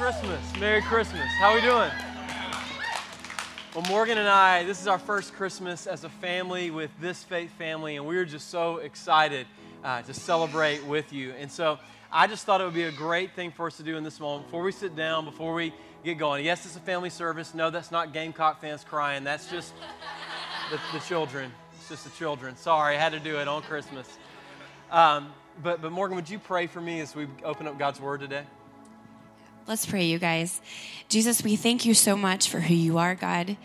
Christmas. Merry Christmas. How are we doing? Well, Morgan and I, this is our first Christmas as a family with this faith family, and we're just so excited uh, to celebrate with you. And so I just thought it would be a great thing for us to do in this moment before we sit down, before we get going. Yes, it's a family service. No, that's not Gamecock fans crying. That's just the, the children. It's just the children. Sorry, I had to do it on Christmas. Um, but, but Morgan, would you pray for me as we open up God's Word today? Let's pray, you guys. Jesus, we thank you so much for who you are, God.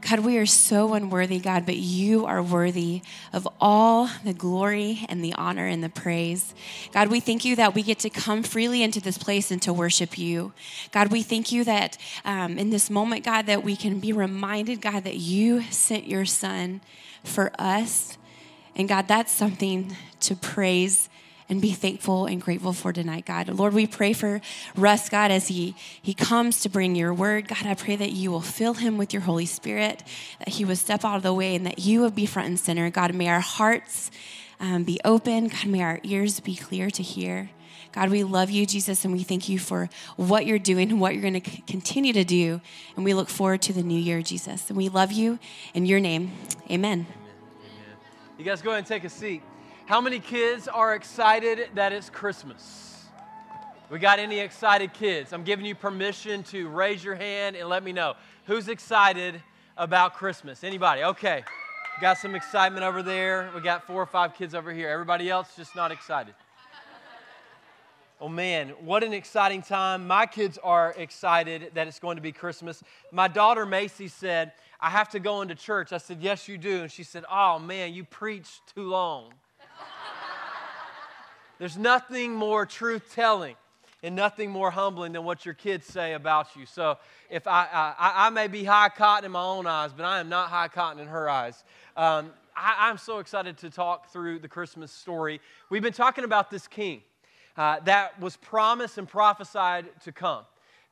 God, we are so unworthy, God, but you are worthy of all the glory and the honor and the praise. God, we thank you that we get to come freely into this place and to worship you. God, we thank you that um, in this moment, God, that we can be reminded, God, that you sent your son for us. And God, that's something to praise and be thankful and grateful for tonight, God. Lord, we pray for Russ, God, as he, he comes to bring your word. God, I pray that you will fill him with your Holy Spirit, that he will step out of the way, and that you will be front and center. God, may our hearts um, be open. God, may our ears be clear to hear. God, we love you, Jesus, and we thank you for what you're doing and what you're going to continue to do. And we look forward to the new year, Jesus. And we love you in your name. Amen. Amen. You guys go ahead and take a seat. How many kids are excited that it's Christmas? We got any excited kids? I'm giving you permission to raise your hand and let me know who's excited about Christmas. Anybody? Okay. Got some excitement over there. We got four or five kids over here. Everybody else just not excited. Oh man, what an exciting time. My kids are excited that it's going to be Christmas. My daughter Macy said, I have to go into church. I said, Yes, you do. And she said, Oh man, you preach too long. There's nothing more truth telling and nothing more humbling than what your kids say about you. So if I, I, I may be high cotton in my own eyes, but I am not high cotton in her eyes. Um, I, am so excited to talk through the Christmas story. We've been talking about this king uh, that was promised and prophesied to come.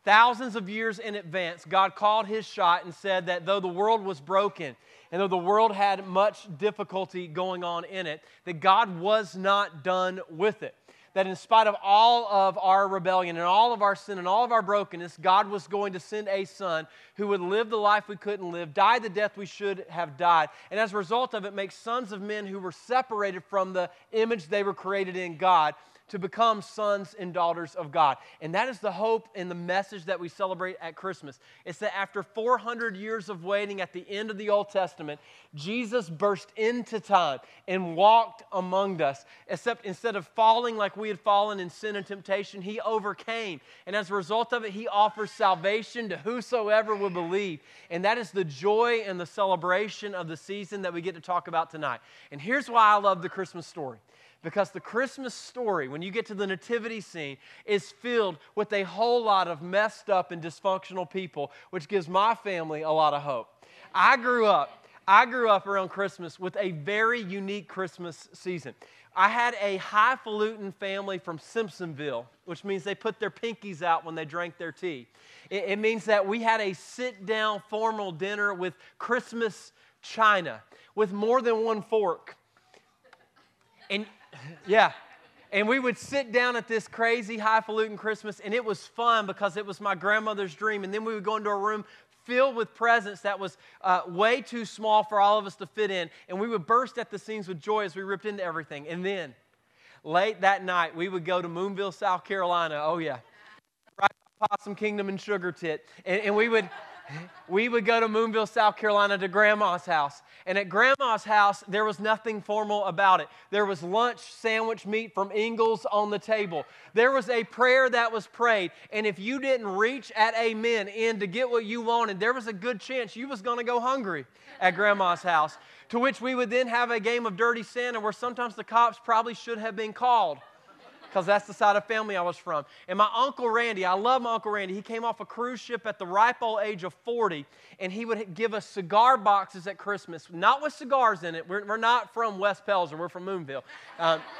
Thousands of years in advance, God called his shot and said that though the world was broken, and though the world had much difficulty going on in it, that God was not done with it. That in spite of all of our rebellion and all of our sin and all of our brokenness, God was going to send a son who would live the life we couldn't live, die the death we should have died, and as a result of it, make sons of men who were separated from the image they were created in God to become sons and daughters of God. And that is the hope and the message that we celebrate at Christmas. It's that after 400 years of waiting at the end of the Old Testament, Jesus burst into time and walked among us. Except instead of falling like we had fallen in sin and temptation, he overcame. And as a result of it, he offers salvation to whosoever will believe. And that is the joy and the celebration of the season that we get to talk about tonight. And here's why I love the Christmas story because the Christmas story, when you get to the nativity scene, is filled with a whole lot of messed up and dysfunctional people, which gives my family a lot of hope. I grew up. I grew up around Christmas with a very unique Christmas season. I had a highfalutin family from Simpsonville, which means they put their pinkies out when they drank their tea. It, it means that we had a sit down formal dinner with Christmas china with more than one fork. And yeah. And we would sit down at this crazy highfalutin Christmas, and it was fun because it was my grandmother's dream. And then we would go into a room filled with presents that was uh, way too small for all of us to fit in. And we would burst at the seams with joy as we ripped into everything. And then late that night, we would go to Moonville, South Carolina. Oh, yeah. Right Possum Kingdom and Sugar Tit. And, and we would we would go to Moonville, South Carolina to grandma's house. And at grandma's house, there was nothing formal about it. There was lunch, sandwich meat from Ingles on the table. There was a prayer that was prayed. And if you didn't reach at amen in to get what you wanted, there was a good chance you was going to go hungry at grandma's house. To which we would then have a game of dirty Santa where sometimes the cops probably should have been called because that's the side of family I was from. And my Uncle Randy, I love my Uncle Randy. He came off a cruise ship at the ripe old age of 40, and he would give us cigar boxes at Christmas, not with cigars in it. We're, we're not from West Pelzer, we're from Moonville. Um,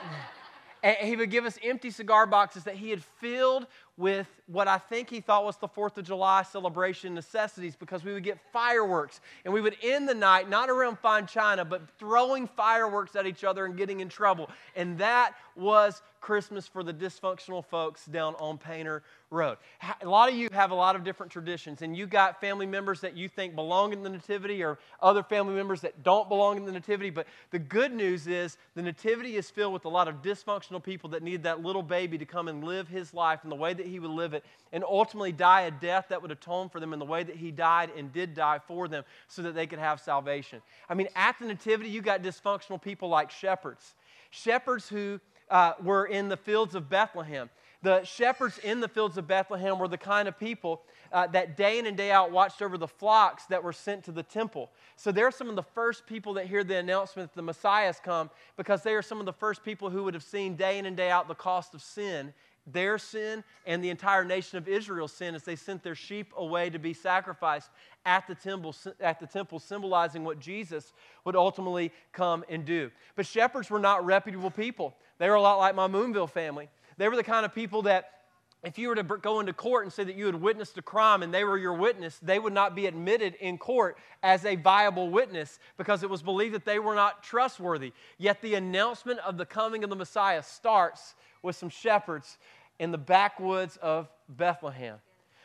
and he would give us empty cigar boxes that he had filled with what I think he thought was the 4th of July celebration necessities because we would get fireworks and we would end the night not around fine china but throwing fireworks at each other and getting in trouble. And that was Christmas for the dysfunctional folks down on Painter Road. A lot of you have a lot of different traditions, and you got family members that you think belong in the Nativity or other family members that don't belong in the Nativity. But the good news is the Nativity is filled with a lot of dysfunctional people that need that little baby to come and live his life in the way that he would live it and ultimately die a death that would atone for them in the way that he died and did die for them so that they could have salvation. I mean, at the Nativity, you got dysfunctional people like shepherds. Shepherds who uh, were in the fields of Bethlehem. The shepherds in the fields of Bethlehem were the kind of people uh, that day in and day out watched over the flocks that were sent to the temple. So they're some of the first people that hear the announcement that the Messiah has come because they are some of the first people who would have seen day in and day out the cost of sin their sin and the entire nation of Israel's sin as they sent their sheep away to be sacrificed at the temple, at the temple symbolizing what Jesus would ultimately come and do. But shepherds were not reputable people. They were a lot like my Moonville family. They were the kind of people that if you were to go into court and say that you had witnessed a crime and they were your witness, they would not be admitted in court as a viable witness because it was believed that they were not trustworthy. Yet the announcement of the coming of the Messiah starts with some shepherds in the backwoods of Bethlehem.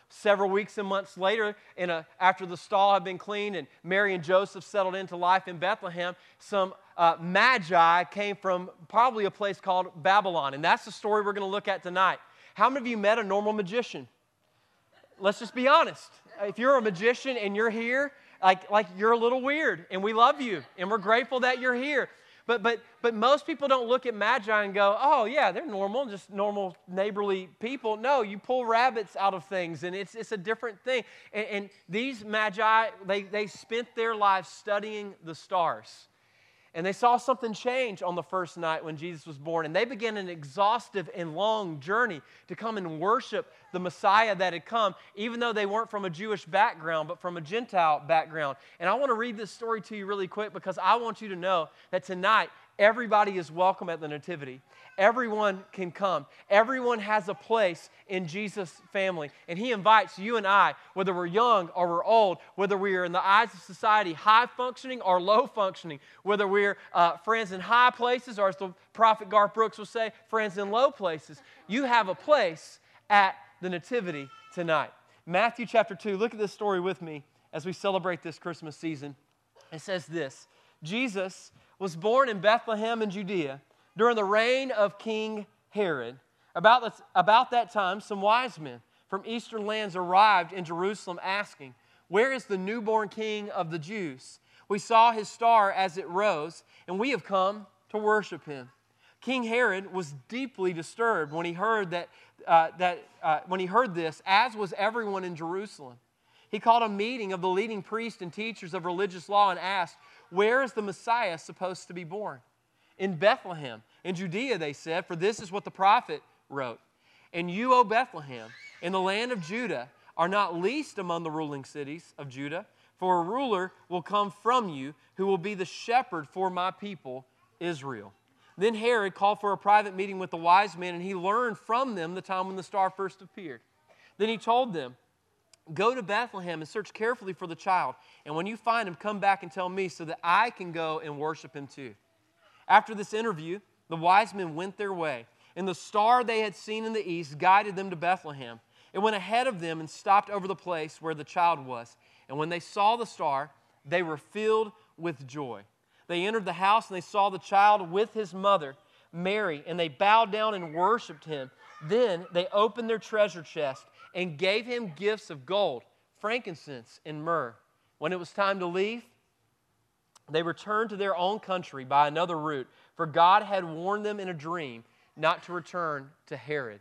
Several weeks and months later, a, after the stall had been cleaned and Mary and Joseph settled into life in Bethlehem, some uh, magi came from probably a place called Babylon. And that's the story we're going to look at tonight. How many of you met a normal magician? Let's just be honest. If you're a magician and you're here, like, like you're a little weird, and we love you, and we're grateful that you're here. But, but, but most people don't look at magi and go, oh, yeah, they're normal, just normal neighborly people. No, you pull rabbits out of things, and it's, it's a different thing. And, and these magi, they, they spent their lives studying the stars. And they saw something change on the first night when Jesus was born. And they began an exhaustive and long journey to come and worship the Messiah that had come, even though they weren't from a Jewish background, but from a Gentile background. And I want to read this story to you really quick because I want you to know that tonight everybody is welcome at the Nativity. Everyone can come. Everyone has a place in Jesus' family. And He invites you and I, whether we're young or we're old, whether we are in the eyes of society high functioning or low functioning, whether we're uh, friends in high places or, as the prophet Garth Brooks will say, friends in low places. You have a place at the Nativity tonight. Matthew chapter 2, look at this story with me as we celebrate this Christmas season. It says this Jesus was born in Bethlehem in Judea during the reign of King Herod. About, about that time, some wise men from eastern lands arrived in Jerusalem asking, Where is the newborn king of the Jews? We saw his star as it rose, and we have come to worship him. King Herod was deeply disturbed when he heard that, uh, that uh, when he heard this, as was everyone in Jerusalem. He called a meeting of the leading priests and teachers of religious law and asked, "Where is the Messiah supposed to be born?" in Bethlehem. In Judea, they said, for this is what the prophet wrote. And you, O Bethlehem, in the land of Judah, are not least among the ruling cities of Judah, for a ruler will come from you who will be the shepherd for my people, Israel. Then Herod called for a private meeting with the wise men, and he learned from them the time when the star first appeared. Then he told them, Go to Bethlehem and search carefully for the child, and when you find him, come back and tell me so that I can go and worship him too. After this interview, the wise men went their way, and the star they had seen in the east guided them to Bethlehem. It went ahead of them and stopped over the place where the child was. And when they saw the star, they were filled with joy. They entered the house and they saw the child with his mother, Mary, and they bowed down and worshiped him. Then they opened their treasure chest and gave him gifts of gold, frankincense, and myrrh. When it was time to leave, they returned to their own country by another route, for God had warned them in a dream not to return to Herod.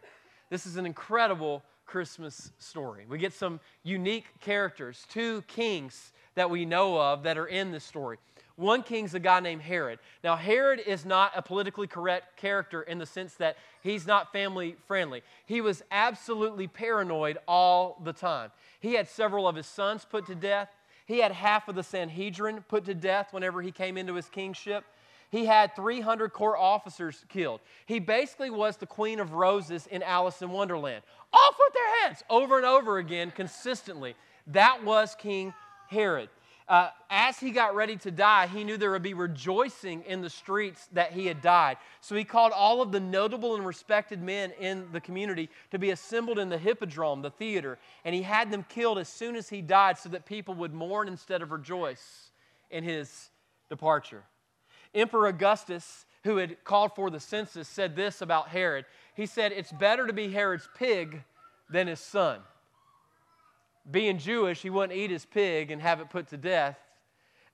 This is an incredible Christmas story. We get some unique characters, two kings that we know of that are in this story. One king's a guy named Herod. Now, Herod is not a politically correct character in the sense that he's not family friendly. He was absolutely paranoid all the time. He had several of his sons put to death. He had half of the Sanhedrin put to death whenever he came into his kingship. He had 300 court officers killed. He basically was the Queen of Roses in Alice in Wonderland. Off with their heads over and over again, consistently. That was King Herod. Uh, as he got ready to die, he knew there would be rejoicing in the streets that he had died. So he called all of the notable and respected men in the community to be assembled in the hippodrome, the theater, and he had them killed as soon as he died so that people would mourn instead of rejoice in his departure. Emperor Augustus, who had called for the census, said this about Herod. He said, It's better to be Herod's pig than his son being Jewish, he wouldn't eat his pig and have it put to death.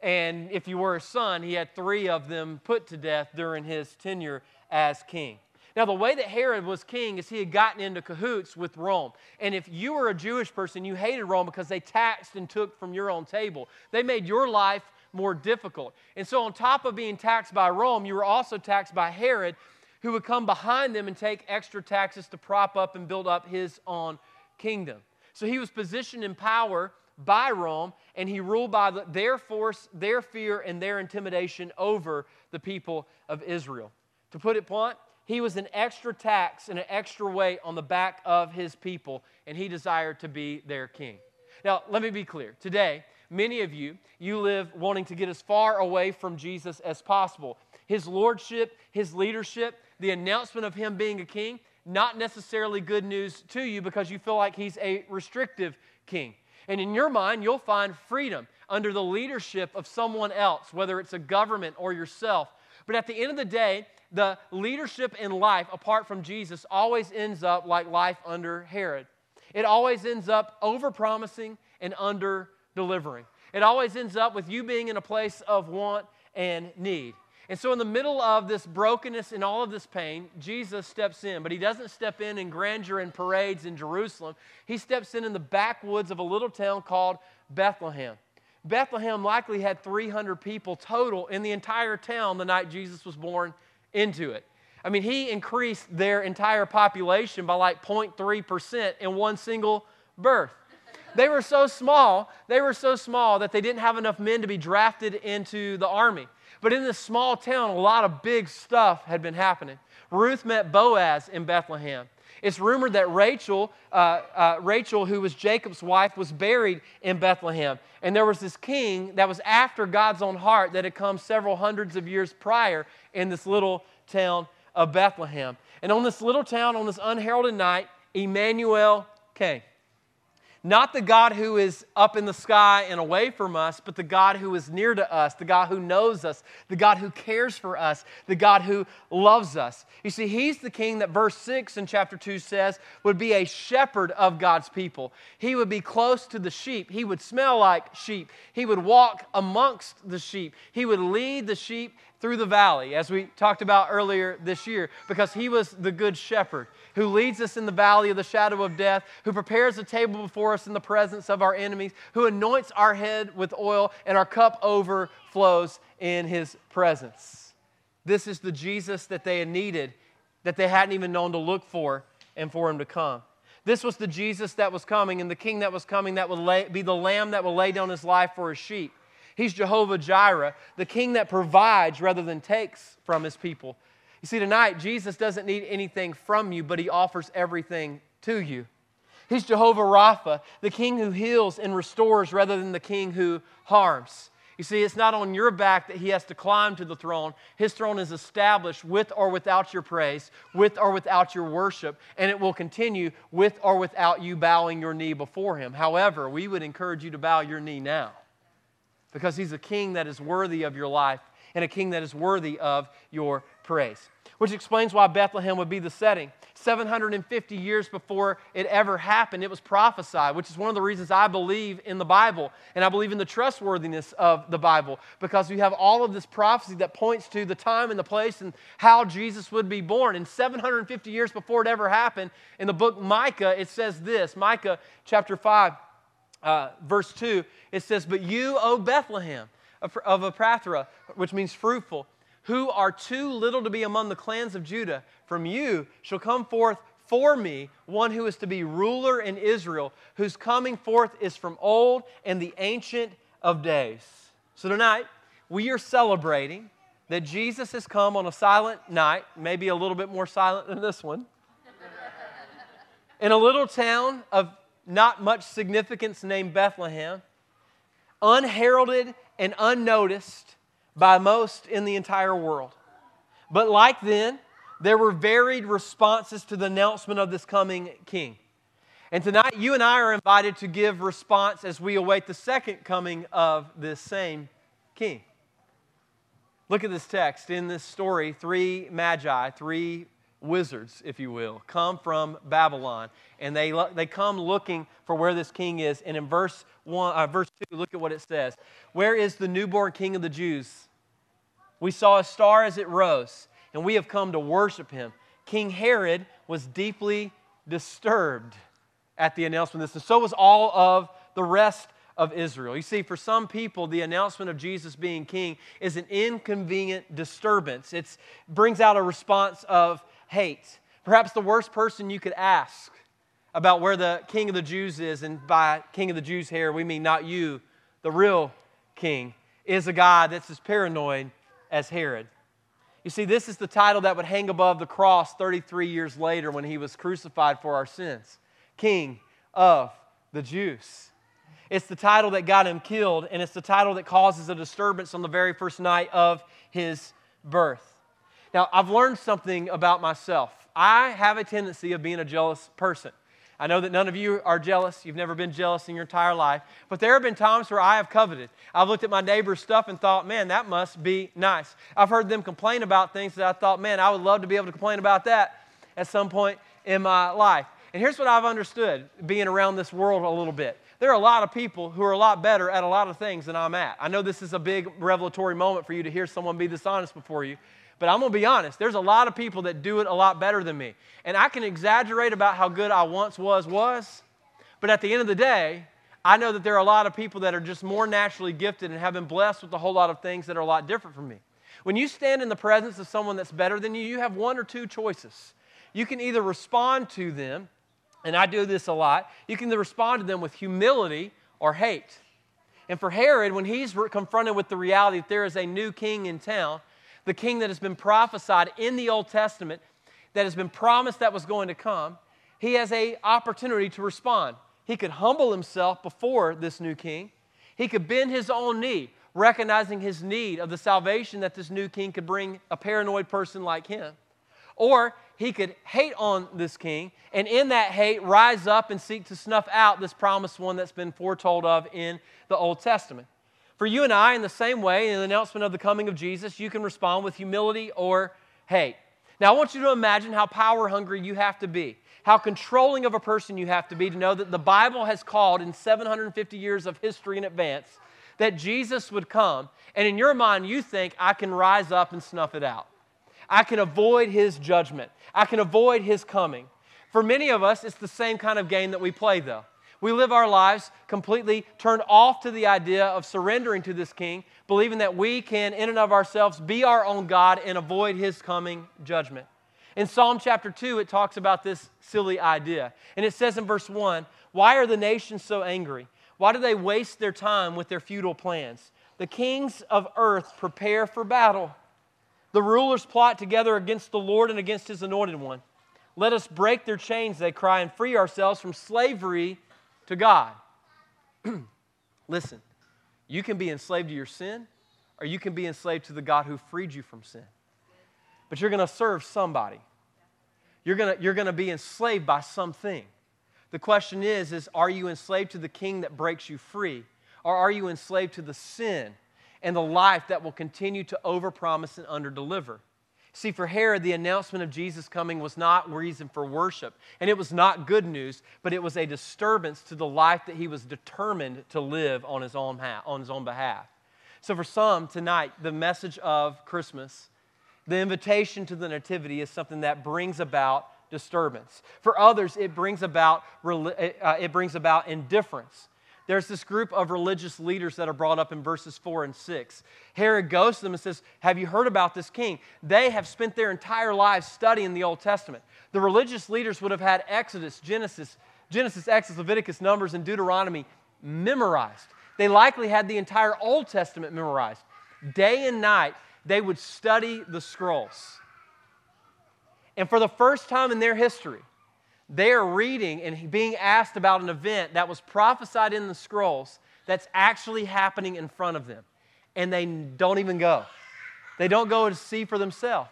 And if you were a son, he had three of them put to death during his tenure as king. Now, the way that Herod was king is he had gotten into cahoots with Rome. And if you were a Jewish person, you hated Rome because they taxed and took from your own table. They made your life more difficult. And so, on top of being taxed by Rome, you were also taxed by Herod, who would come behind them and take extra taxes to prop up and build up his own kingdom. So he was positioned in power by Rome, and he ruled by the, their force, their fear, and their intimidation over the people of Israel. To put it blunt, he was an extra tax and an extra weight on the back of his people, and he desired to be their king. Now, let me be clear. Today, many of you, you live wanting to get as far away from Jesus as possible. His lordship, his leadership, the announcement of him being a king, not necessarily good news to you because you feel like he's a restrictive king. And in your mind, you'll find freedom under the leadership of someone else, whether it's a government or yourself. But at the end of the day, the leadership in life apart from Jesus always ends up like life under Herod. It always ends up over promising and under delivering. It always ends up with you being in a place of want and need. And so, in the middle of this brokenness and all of this pain, Jesus steps in, but he doesn't step in in grandeur and parades in Jerusalem. He steps in in the backwoods of a little town called Bethlehem. Bethlehem likely had 300 people total in the entire town the night Jesus was born into it. I mean, he increased their entire population by like 0.3% in one single birth. They were so small, they were so small that they didn't have enough men to be drafted into the army. But in this small town, a lot of big stuff had been happening. Ruth met Boaz in Bethlehem. It's rumored that Rachel, uh, uh, Rachel, who was Jacob's wife, was buried in Bethlehem. And there was this king that was after God's own heart that had come several hundreds of years prior in this little town of Bethlehem. And on this little town, on this unheralded night, Emmanuel came. Not the God who is up in the sky and away from us, but the God who is near to us, the God who knows us, the God who cares for us, the God who loves us. You see, He's the King that verse 6 in chapter 2 says would be a shepherd of God's people. He would be close to the sheep. He would smell like sheep. He would walk amongst the sheep. He would lead the sheep through the valley, as we talked about earlier this year, because He was the good shepherd who leads us in the valley of the shadow of death, who prepares a table before us in the presence of our enemies, who anoints our head with oil, and our cup overflows in his presence. This is the Jesus that they had needed, that they hadn't even known to look for, and for him to come. This was the Jesus that was coming, and the king that was coming that would lay, be the lamb that will lay down his life for his sheep. He's Jehovah Jireh, the king that provides rather than takes from his people. You see, tonight, Jesus doesn't need anything from you, but he offers everything to you. He's Jehovah Rapha, the king who heals and restores rather than the king who harms. You see, it's not on your back that he has to climb to the throne. His throne is established with or without your praise, with or without your worship, and it will continue with or without you bowing your knee before him. However, we would encourage you to bow your knee now because he's a king that is worthy of your life and a king that is worthy of your praise. Which explains why Bethlehem would be the setting. 750 years before it ever happened, it was prophesied, which is one of the reasons I believe in the Bible and I believe in the trustworthiness of the Bible because we have all of this prophecy that points to the time and the place and how Jesus would be born. And 750 years before it ever happened, in the book Micah, it says this Micah chapter 5, uh, verse 2, it says, But you, O Bethlehem, of Ephrathah, which means fruitful, who are too little to be among the clans of Judah, from you shall come forth for me one who is to be ruler in Israel, whose coming forth is from old and the ancient of days. So tonight, we are celebrating that Jesus has come on a silent night, maybe a little bit more silent than this one, in a little town of not much significance named Bethlehem unheralded and unnoticed by most in the entire world. But like then, there were varied responses to the announcement of this coming king. And tonight, you and I are invited to give response as we await the second coming of this same king. Look at this text. In this story, three magi, three wizards, if you will, come from Babylon. And they, they come looking for where this king is. And in verse, one, uh, verse 2, look at what it says Where is the newborn king of the Jews? We saw a star as it rose, and we have come to worship him. King Herod was deeply disturbed at the announcement of this, and so was all of the rest of Israel. You see, for some people, the announcement of Jesus being king is an inconvenient disturbance. It brings out a response of hate. Perhaps the worst person you could ask about where the king of the Jews is, and by king of the Jews here, we mean not you, the real king, is a guy that's as paranoid as Herod. You see, this is the title that would hang above the cross 33 years later when he was crucified for our sins King of the Jews. It's the title that got him killed, and it's the title that causes a disturbance on the very first night of his birth. Now, I've learned something about myself. I have a tendency of being a jealous person. I know that none of you are jealous. You've never been jealous in your entire life. But there have been times where I have coveted. I've looked at my neighbor's stuff and thought, man, that must be nice. I've heard them complain about things that I thought, man, I would love to be able to complain about that at some point in my life. And here's what I've understood being around this world a little bit. There are a lot of people who are a lot better at a lot of things than I'm at. I know this is a big revelatory moment for you to hear someone be this honest before you, but I'm going to be honest. There's a lot of people that do it a lot better than me. And I can exaggerate about how good I once was, was. But at the end of the day, I know that there are a lot of people that are just more naturally gifted and have been blessed with a whole lot of things that are a lot different from me. When you stand in the presence of someone that's better than you, you have one or two choices. You can either respond to them, and I do this a lot, you can respond to them with humility or hate. And for Herod, when he's confronted with the reality that there is a new king in town, the king that has been prophesied in the Old Testament, that has been promised that was going to come, he has a opportunity to respond. He could humble himself before this new king. He could bend his own knee, recognizing his need of the salvation that this new king could bring a paranoid person like him. Or he could hate on this king and in that hate rise up and seek to snuff out this promised one that's been foretold of in the Old Testament. For you and I, in the same way, in the announcement of the coming of Jesus, you can respond with humility or hate. Now, I want you to imagine how power hungry you have to be, how controlling of a person you have to be to know that the Bible has called in 750 years of history in advance that Jesus would come, and in your mind, you think, I can rise up and snuff it out. I can avoid his judgment, I can avoid his coming. For many of us, it's the same kind of game that we play, though. We live our lives completely turned off to the idea of surrendering to this king, believing that we can, in and of ourselves, be our own God and avoid his coming judgment. In Psalm chapter 2, it talks about this silly idea. And it says in verse 1 Why are the nations so angry? Why do they waste their time with their futile plans? The kings of earth prepare for battle. The rulers plot together against the Lord and against his anointed one. Let us break their chains, they cry, and free ourselves from slavery to God. Listen, you can be enslaved to your sin, or you can be enslaved to the God who freed you from sin. But you're going to serve somebody. You're going you're to be enslaved by something. The question is, is are you enslaved to the king that breaks you free? Or are you enslaved to the sin and the life that will continue to overpromise and underdeliver? See, for Herod, the announcement of Jesus coming was not reason for worship, and it was not good news, but it was a disturbance to the life that he was determined to live on his own, on his own behalf. So, for some tonight, the message of Christmas, the invitation to the Nativity, is something that brings about disturbance. For others, it brings about, uh, it brings about indifference there's this group of religious leaders that are brought up in verses 4 and 6. Herod goes to them and says, Have you heard about this king? They have spent their entire lives studying the Old Testament. The religious leaders would have had Exodus, Genesis, Genesis, Exodus, Leviticus, Numbers, and Deuteronomy memorized. They likely had the entire Old Testament memorized. Day and night, they would study the scrolls. And for the first time in their history, they are reading and being asked about an event that was prophesied in the scrolls that's actually happening in front of them. And they don't even go. They don't go to see for themselves.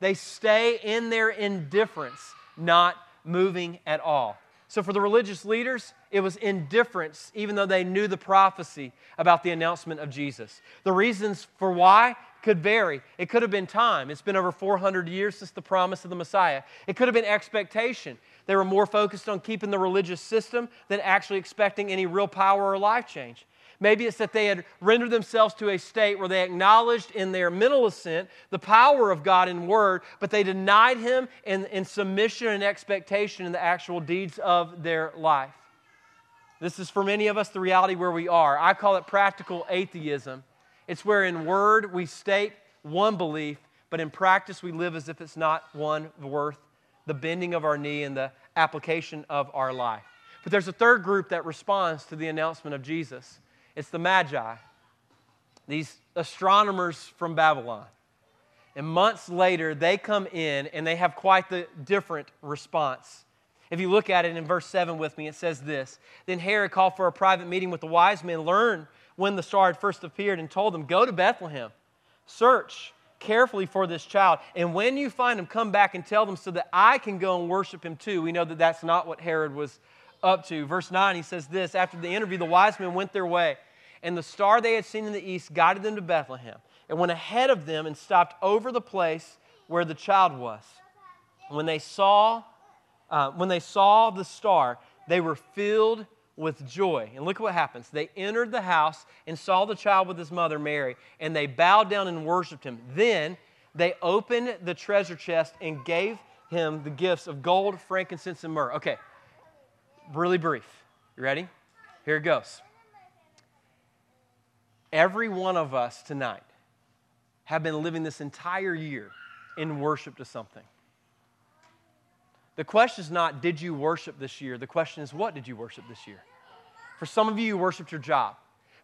They stay in their indifference, not moving at all. So for the religious leaders, it was indifference, even though they knew the prophecy about the announcement of Jesus. The reasons for why could vary. It could have been time. It's been over 400 years since the promise of the Messiah. It could have been expectation. They were more focused on keeping the religious system than actually expecting any real power or life change. Maybe it's that they had rendered themselves to a state where they acknowledged in their mental assent the power of God in word, but they denied Him in, in submission and expectation in the actual deeds of their life. This is for many of us the reality where we are. I call it practical atheism. It's where in word we state one belief, but in practice we live as if it's not one worth the bending of our knee and the application of our life. But there's a third group that responds to the announcement of Jesus it's the Magi, these astronomers from Babylon. And months later, they come in and they have quite the different response. If you look at it in verse 7 with me, it says this Then Herod called for a private meeting with the wise men, learned when the star had first appeared, and told them, Go to Bethlehem, search carefully for this child. And when you find him, come back and tell them so that I can go and worship him too. We know that that's not what Herod was up to. Verse 9, he says this After the interview, the wise men went their way, and the star they had seen in the east guided them to Bethlehem and went ahead of them and stopped over the place where the child was. When they saw, uh, when they saw the star, they were filled with joy. And look what happens. They entered the house and saw the child with his mother Mary, and they bowed down and worshiped him. Then they opened the treasure chest and gave him the gifts of gold, frankincense, and myrrh. Okay, really brief. You ready? Here it goes. Every one of us tonight have been living this entire year in worship to something. The question is not, did you worship this year? The question is, what did you worship this year? For some of you, you worshiped your job.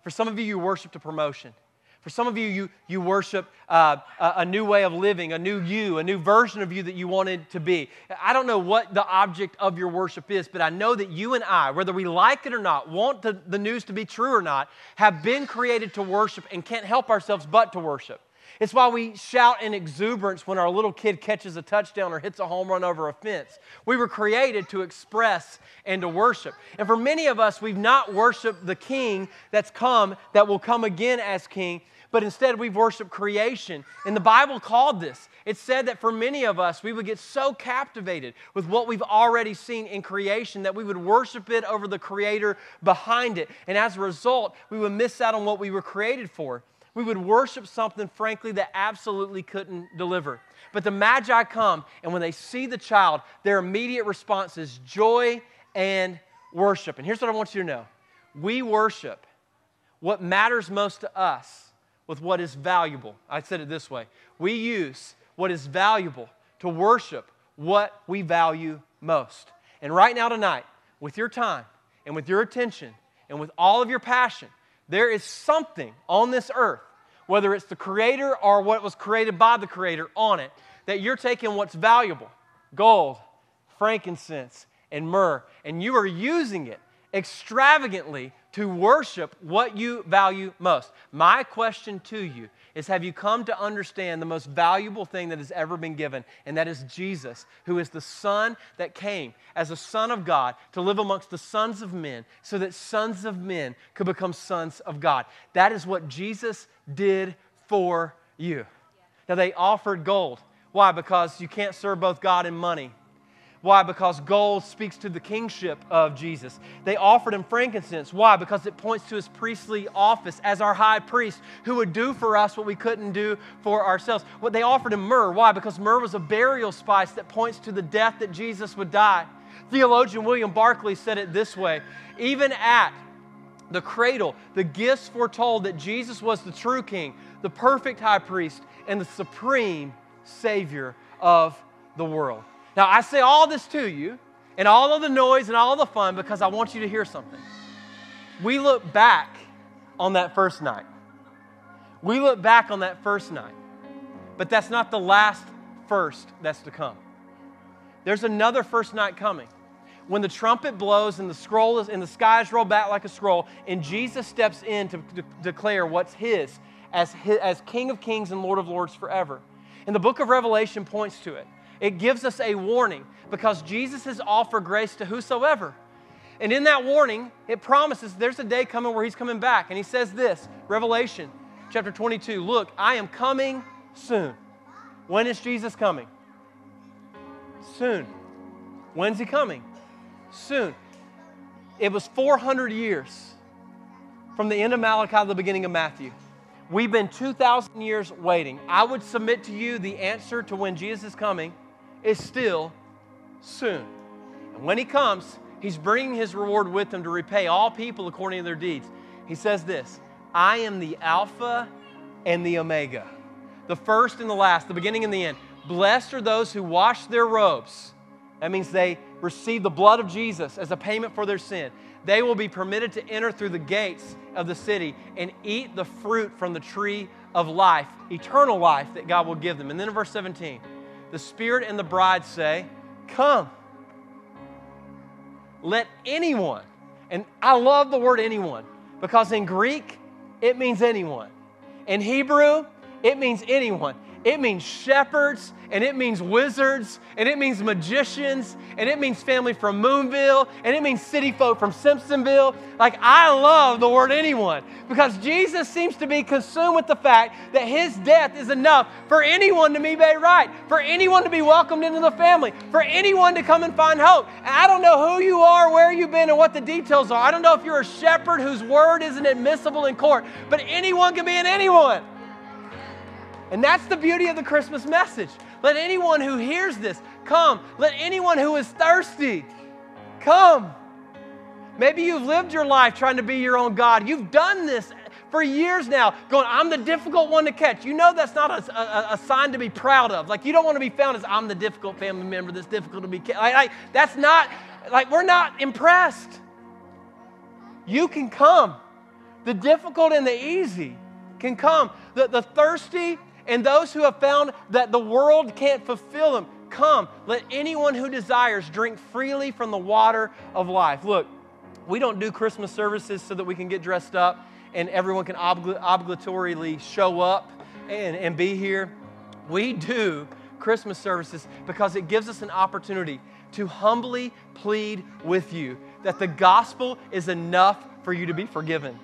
For some of you, you worshiped a promotion. For some of you, you, you worship uh, a, new way of living, a new you, a new version of you that you wanted to be. I don't know what the object of your worship is, but I know that you and I, whether we like it or not, want the, the news to be true or not, have been created to worship and can't help ourselves but to worship. It's why we shout in exuberance when our little kid catches a touchdown or hits a home run over a fence. We were created to express and to worship. And for many of us, we've not worshiped the King that's come, that will come again as King, but instead we've worshiped creation. And the Bible called this. It said that for many of us, we would get so captivated with what we've already seen in creation that we would worship it over the Creator behind it. And as a result, we would miss out on what we were created for we would worship something, frankly, that absolutely couldn't deliver. But the Magi come, and when they see the child, their immediate response is joy and worship. And here's what I want you to know we worship what matters most to us with what is valuable. I said it this way we use what is valuable to worship what we value most. And right now, tonight, with your time and with your attention and with all of your passion, there is something on this earth, whether it's the Creator or what was created by the Creator on it, that you're taking what's valuable gold, frankincense, and myrrh, and you are using it extravagantly to worship what you value most. My question to you is Have you come to understand the most valuable thing that has ever been given? And that is Jesus, who is the Son that came as a Son of God to live amongst the sons of men so that sons of men could become sons of God. That is what Jesus did for you. Now, they offered gold. Why? Because you can't serve both God and money. Why? Because gold speaks to the kingship of Jesus. They offered him frankincense. Why? Because it points to his priestly office as our high priest who would do for us what we couldn't do for ourselves. What they offered him myrrh. Why? Because myrrh was a burial spice that points to the death that Jesus would die. Theologian William Barclay said it this way Even at the cradle, the gifts foretold that Jesus was the true king, the perfect high priest, and the supreme Savior of the world. Now, I say all this to you and all of the noise and all the fun because I want you to hear something. We look back on that first night. We look back on that first night, but that's not the last first that's to come. There's another first night coming when the trumpet blows and the scroll is, and the skies roll back like a scroll, and Jesus steps in to, to declare what's his as, his as King of Kings and Lord of Lords forever. And the book of Revelation points to it. It gives us a warning because Jesus has offered grace to whosoever. And in that warning, it promises there's a day coming where he's coming back. And he says this Revelation chapter 22 Look, I am coming soon. When is Jesus coming? Soon. When's he coming? Soon. It was 400 years from the end of Malachi to the beginning of Matthew. We've been 2,000 years waiting. I would submit to you the answer to when Jesus is coming is still soon. And when he comes, he's bringing his reward with him to repay all people according to their deeds. He says this I am the Alpha and the Omega, the first and the last, the beginning and the end. Blessed are those who wash their robes. That means they receive the blood of Jesus as a payment for their sin. They will be permitted to enter through the gates of the city and eat the fruit from the tree of life, eternal life that God will give them. And then in verse 17, the Spirit and the bride say, Come. Let anyone, and I love the word anyone because in Greek, it means anyone. In Hebrew, it means anyone. It means shepherds, and it means wizards, and it means magicians, and it means family from Moonville, and it means city folk from Simpsonville. Like, I love the word anyone because Jesus seems to be consumed with the fact that his death is enough for anyone to be made right, for anyone to be welcomed into the family, for anyone to come and find hope. And I don't know who you are, where you've been, and what the details are. I don't know if you're a shepherd whose word isn't admissible in court, but anyone can be an anyone. And that's the beauty of the Christmas message. Let anyone who hears this come. Let anyone who is thirsty come. Maybe you've lived your life trying to be your own God. You've done this for years now, going, I'm the difficult one to catch. You know that's not a, a, a, sign to be proud of. Like, you don't want to be found as I'm the difficult family member that's difficult to be catch. Like, like, that's not, like, we're not impressed. You can come. The difficult and the easy can come. The, the thirsty and those who have found that the world can't fulfill them, come, let anyone who desires drink freely from the water of life. Look, we don't do Christmas services so that we can get dressed up and everyone can oblig- obligatorily show up and, and be here. We do Christmas services because it gives us an opportunity to humbly plead with you that the gospel is enough for you to be forgiven,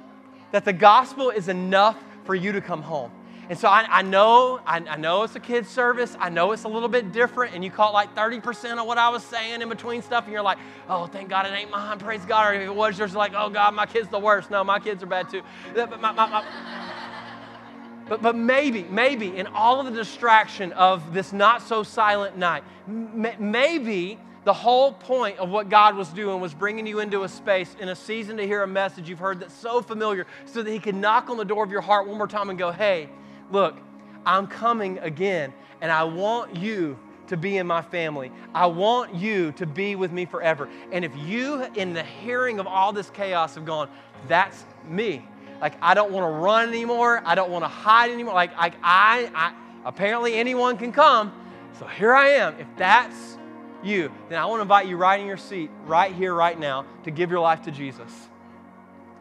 that the gospel is enough for you to come home. And so I, I know, I, I, know it's a kid's service. I know it's a little bit different, and you caught like 30% of what I was saying in between stuff, and you're like, oh, thank God it ain't mine, praise God. Or if it was yours, like, oh God, my kid's the worst. No, my kids are bad too. But, my, my, my, but, but maybe, maybe in all of the distraction of this not so silent night, maybe the whole point of what God was doing was bringing you into a space in a season to hear a message you've heard that's so familiar so that He could knock on the door of your heart one more time and go, hey, Look, I'm coming again, and I want you to be in my family. I want you to be with me forever. And if you, in the hearing of all this chaos, have gone, that's me. Like, I don't want to run anymore. I don't want to hide anymore. Like, I, I, I, apparently anyone can come. So here I am. If that's you, then I want to invite you right in your seat, right here, right now, to give your life to Jesus,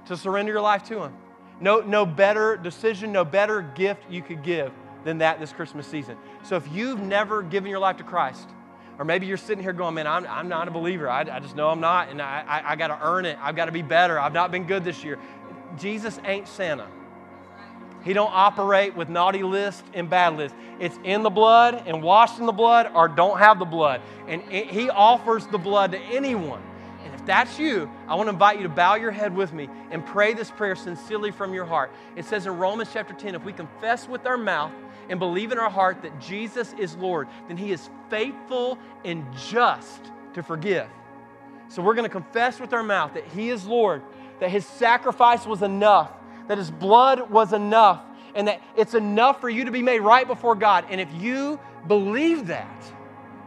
to surrender your life to Him. No, no better decision, no better gift you could give than that this Christmas season. So if you've never given your life to Christ, or maybe you're sitting here going, man, I'm, I'm not a believer. I, I just know I'm not, and I, I, I got to earn it. I've got to be better. I've not been good this year. Jesus ain't Santa. He don't operate with naughty list and bad list. It's in the blood and washed in the blood or don't have the blood. And it, he offers the blood to anyone that's you, I want to invite you to bow your head with me and pray this prayer sincerely from your heart. It says in Romans chapter 10 if we confess with our mouth and believe in our heart that Jesus is Lord, then He is faithful and just to forgive. So we're going to confess with our mouth that He is Lord, that His sacrifice was enough, that His blood was enough, and that it's enough for you to be made right before God. And if you believe that,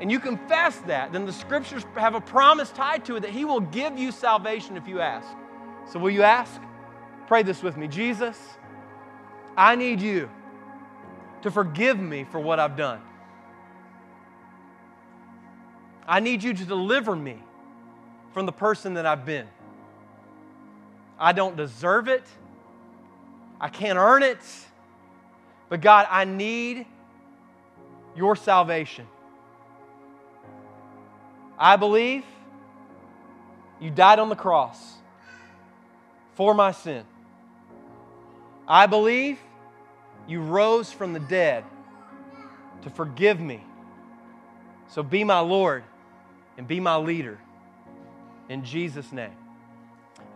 and you confess that, then the scriptures have a promise tied to it that He will give you salvation if you ask. So, will you ask? Pray this with me Jesus, I need you to forgive me for what I've done. I need you to deliver me from the person that I've been. I don't deserve it. I can't earn it. But God, I need your salvation. I believe you died on the cross for my sin. I believe you rose from the dead to forgive me. So be my Lord and be my leader in Jesus' name.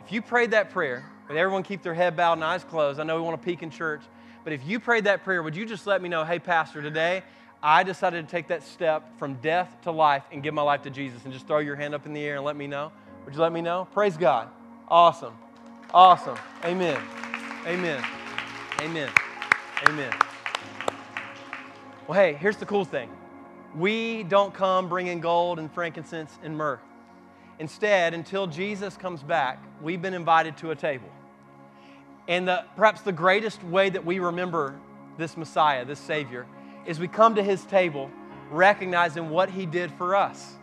If you prayed that prayer, would everyone keep their head bowed and eyes closed? I know we want to peek in church, but if you prayed that prayer, would you just let me know, hey, Pastor, today I decided to take that step from death to life and give my life to Jesus? And just throw your hand up in the air and let me know. Would you let me know? Praise God. Awesome. Awesome. Amen. Amen. Amen. Amen. Well, hey, here's the cool thing we don't come bringing gold and frankincense and myrrh. Instead, until Jesus comes back, we've been invited to a table. And the, perhaps the greatest way that we remember this Messiah, this Savior, is we come to his table recognizing what he did for us.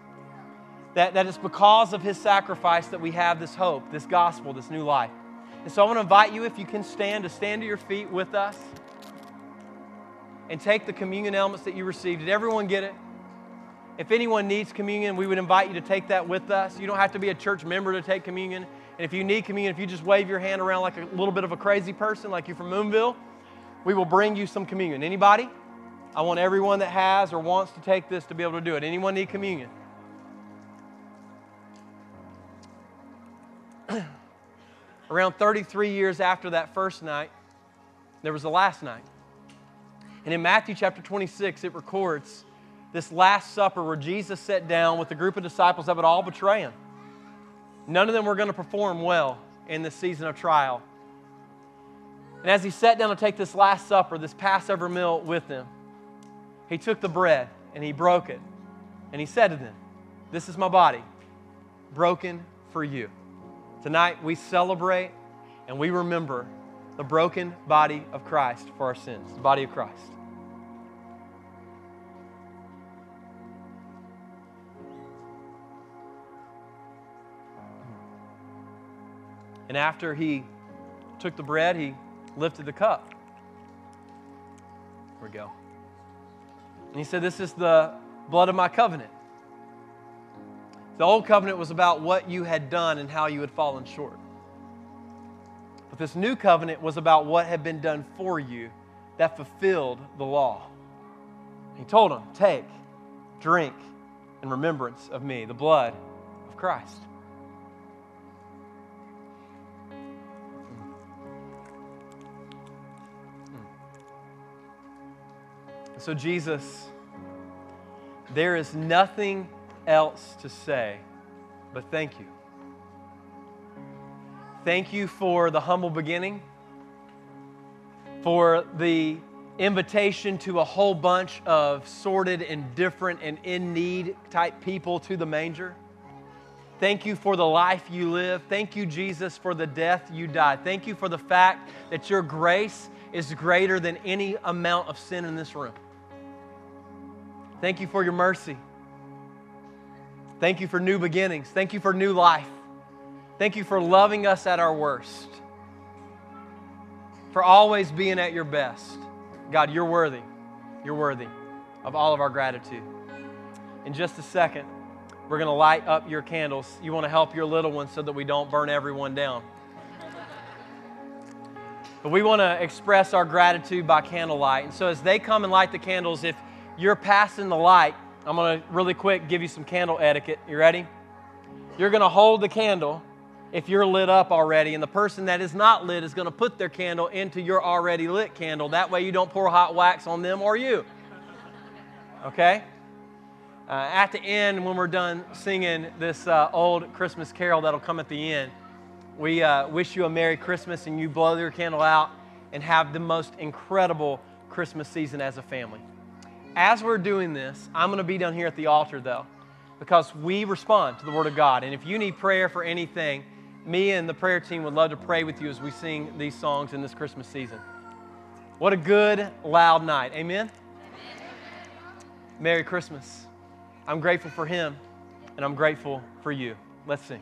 That, that it's because of his sacrifice that we have this hope, this gospel, this new life. And so I want to invite you, if you can stand, to stand to your feet with us and take the communion elements that you received. Did everyone get it? If anyone needs communion, we would invite you to take that with us. You don't have to be a church member to take communion. And if you need communion, if you just wave your hand around like a little bit of a crazy person, like you're from Moonville, we will bring you some communion. Anybody? I want everyone that has or wants to take this to be able to do it. Anyone need communion? Around 33 years after that first night, there was the last night. And in Matthew chapter 26, it records this Last Supper where Jesus sat down with a group of disciples that would all betray him. None of them were going to perform well in this season of trial. And as he sat down to take this Last Supper, this Passover meal with them, he took the bread and he broke it. And he said to them, This is my body, broken for you. Tonight we celebrate and we remember the broken body of Christ for our sins, the body of Christ. And after he took the bread, he lifted the cup. Here we go. And he said, This is the blood of my covenant. The old covenant was about what you had done and how you had fallen short. But this new covenant was about what had been done for you that fulfilled the law. He told them, Take, drink in remembrance of me, the blood of Christ. So, Jesus, there is nothing else to say but thank you. Thank you for the humble beginning, for the invitation to a whole bunch of sordid and different and in need type people to the manger. Thank you for the life you live. Thank you, Jesus, for the death you died. Thank you for the fact that your grace is greater than any amount of sin in this room. Thank you for your mercy. Thank you for new beginnings. Thank you for new life. Thank you for loving us at our worst, for always being at your best. God, you're worthy. You're worthy of all of our gratitude. In just a second, we're going to light up your candles. You want to help your little ones so that we don't burn everyone down. But we want to express our gratitude by candlelight. And so as they come and light the candles, if you're passing the light, I'm going to really quick give you some candle etiquette. You ready? You're going to hold the candle if you're lit up already, and the person that is not lit is going to put their candle into your already lit candle. That way you don't pour hot wax on them or you. Okay? Uh, at the end, when we're done singing this uh, old Christmas carol that'll come at the end, we uh, wish you a Merry Christmas and you blow your candle out and have the most incredible Christmas season as a family as we're doing this, I'm going to be down here at the altar though, because we respond to the Word of God. And if you need prayer for anything, me and the prayer team would love to pray with you as we sing these songs in this Christmas season. What a good, loud night. Amen? Amen. Merry Christmas. I'm grateful for Him, and I'm grateful for you. Let's sing.